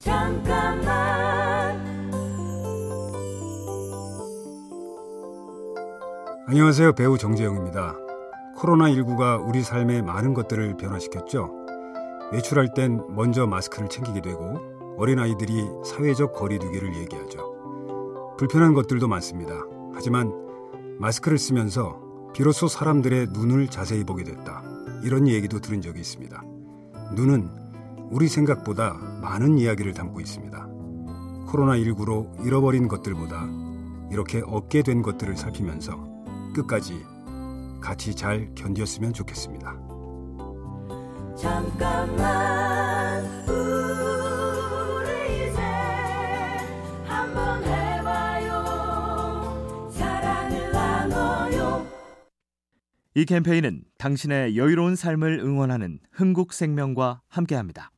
잠깐만 안녕하세요. 배우 정재영입니다. 코로나19가 우리 삶의 많은 것들을 변화시켰죠. 외출할 땐 먼저 마스크를 챙기게 되고 어린아이들이 사회적 거리두기를 얘기하죠. 불편한 것들도 많습니다. 하지만 마스크를 쓰면서 비로소 사람들의 눈을 자세히 보게 됐다. 이런 얘기도 들은 적이 있습니다. 눈은 우리 생각보다 많은 이야기를 담고 있습니다. 코로나19로 잃어버린 것들보다 이렇게 얻게 된 것들을 살피면서 끝까지 같이 잘 견뎠으면 좋겠습니다. 잠깐만 우리 이제 한번 해봐요 사랑을 나눠요 이 캠페인은 당신의 여유로운 삶을 응원하는 흥국생명과 함께합니다.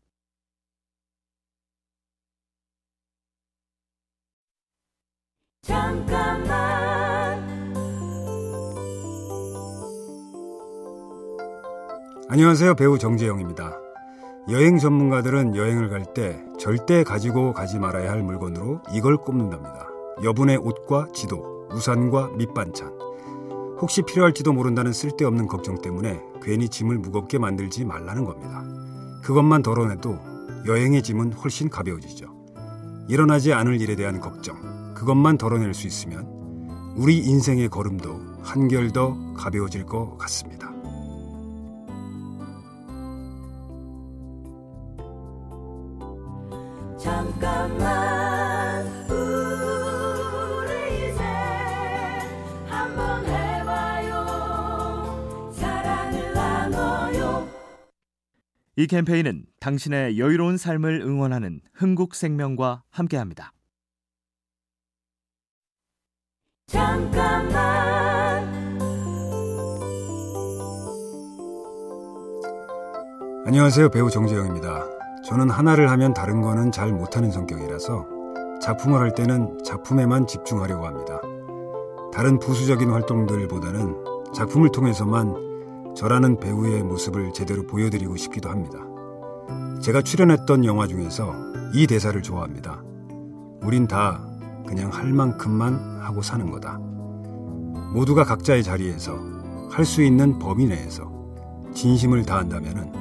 잠깐만 안녕하세요. 배우 정재영입니다. 여행 전문가들은 여행을 갈 때 절대 가지고 가지 말아야 할 물건으로 이걸 꼽는답니다. 여분의 옷과 지도, 우산과 밑반찬. 혹시 필요할지도 모른다는 쓸데없는 걱정 때문에 괜히 짐을 무겁게 만들지 말라는 겁니다. 그것만 덜어내도 여행의 짐은 훨씬 가벼워지죠. 일어나지 않을 일에 대한 걱정, 그것만 덜어낼 수 있으면 우리 인생의 걸음도 한결 더 가벼워질 것 같습니다. 잠깐만 우리 이제 한번 해봐요 사랑을 나눠요 이 캠페인은 당신의 여유로운 삶을 응원하는 흥국생명과 함께합니다. 잠깐만 안녕하세요. 배우 정재영입니다. 저는 하나를 하면 다른 거는 잘 못하는 성격이라서 작품을 할 때는 작품에만 집중하려고 합니다. 다른 부수적인 활동들보다는 작품을 통해서만 저라는 배우의 모습을 제대로 보여드리고 싶기도 합니다. 제가 출연했던 영화 중에서 이 대사를 좋아합니다. 우린 다 그냥 할 만큼만 하고 사는 거다. 모두가 각자의 자리에서 할 수 있는 범위 내에서 진심을 다한다면은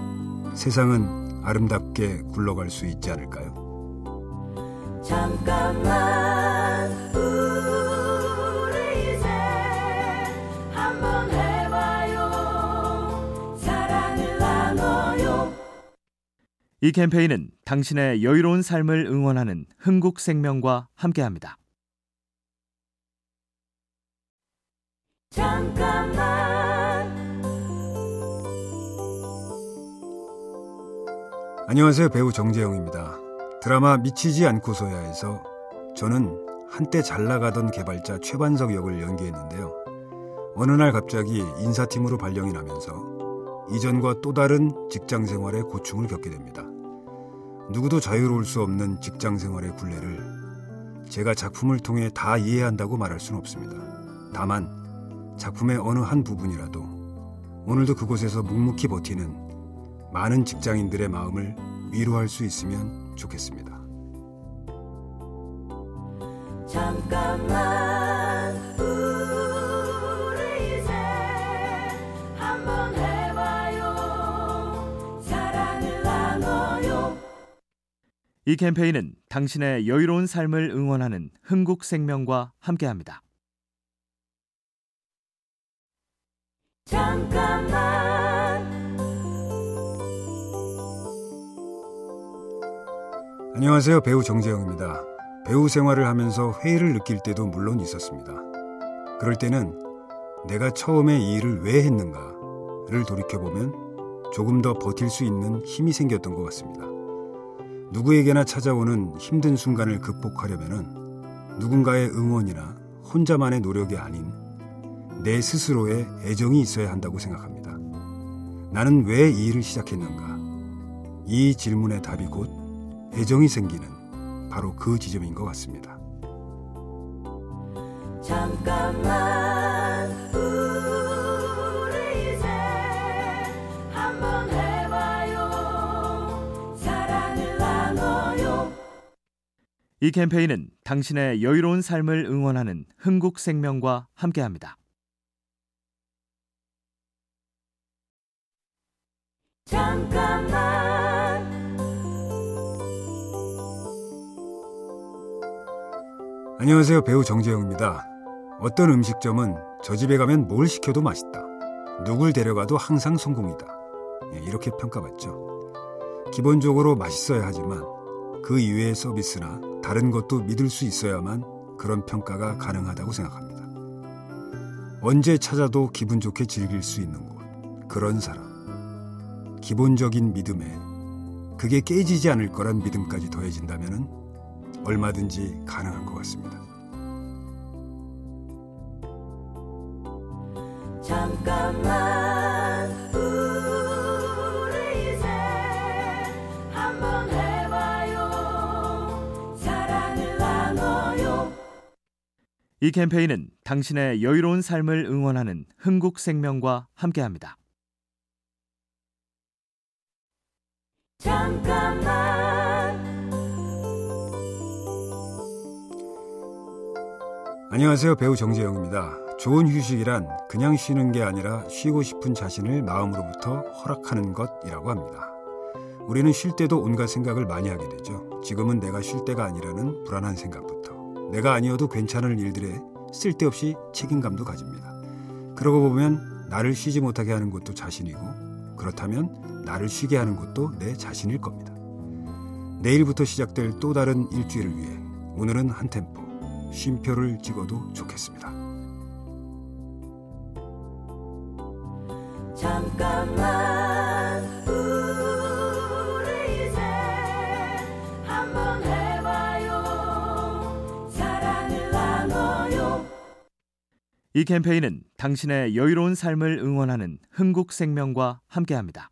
세상은 아름답게 굴러갈 수 있지 않을까요? 잠깐만 이 캠페인은 당신의 여유로운 삶을 응원하는 흥국생명과 함께합니다. 잠깐만 안녕하세요. 배우 정재영입니다. 드라마 미치지 않고서야에서 저는 한때 잘 나가던 개발자 최반석 역을 연기했는데요. 어느 날 갑자기 인사팀으로 발령이 나면서 이전과 또 다른 직장 생활의 고충을 겪게 됩니다. 누구도 자유로울 수 없는 직장 생활의 굴레를 제가 작품을 통해 다 이해한다고 말할 수는 없습니다. 다만 작품의 어느 한 부분이라도 오늘도 그곳에서 묵묵히 버티는 많은 직장인들의 마음을 위로할 수 있으면 좋겠습니다. 잠깐만 이 캠페인은 당신의 여유로운 삶을 응원하는 흥국생명과 함께합니다. 잠깐만 안녕하세요. 배우 정재영입니다. 배우 생활을 하면서 회의를 느낄 때도 물론 있었습니다. 그럴 때는 내가 처음에 이 일을 왜 했는가를 돌이켜보면 조금 더 버틸 수 있는 힘이 생겼던 것 같습니다. 누구에게나 찾아오는 힘든 순간을 극복하려면 누군가의 응원이나 혼자만의 노력이 아닌 내 스스로의 애정이 있어야 한다고 생각합니다. 나는 왜 이 일을 시작했는가? 이 질문의 답이 곧 애정이 생기는 바로 그 지점인 것 같습니다. 잠깐만 이 캠페인은 당신의 여유로운 삶을 응원하는 흥국생명과 함께합니다. 잠깐만 안녕하세요. 배우 정재영입니다. 어떤 음식점은 저 집에 가면 뭘 시켜도 맛있다. 누굴 데려가도 항상 성공이다. 예, 이렇게 평가받죠. 기본적으로 맛있어야 하지만 그 이외의 서비스나 다른 것도 믿을 수 있어야만 그런 평가가 가능하다고 생각합니다. 언제 찾아도 기분 좋게 즐길 수 있는 곳. 그런 사람. 기본적인 믿음에 그게 깨지지 않을 거란 믿음까지 더해진다면 얼마든지 가능한 것 같습니다. 잠깐만 이 캠페인은 당신의 여유로운 삶을 응원하는 흥국생명과 함께합니다. 잠깐만 안녕하세요. 배우 정재영입니다. 좋은 휴식이란 그냥 쉬는 게 아니라 쉬고 싶은 자신을 마음으로부터 허락하는 것이라고 합니다. 우리는 쉴 때도 온갖 생각을 많이 하게 되죠. 지금은 내가 쉴 때가 아니라는 불안한 생각부터 내가 아니어도 괜찮을 일들에 쓸데없이 책임감도 가집니다. 그러고 보면 나를 쉬지 못하게 하는 것도 자신이고 그렇다면 나를 쉬게 하는 것도 내 자신일 겁니다. 내일부터 시작될 또 다른 일주일을 위해 오늘은 한 템포 쉼표를 찍어도 좋겠습니다. 잠깐만 이 캠페인은 당신의 여유로운 삶을 응원하는 흥국생명과 함께합니다.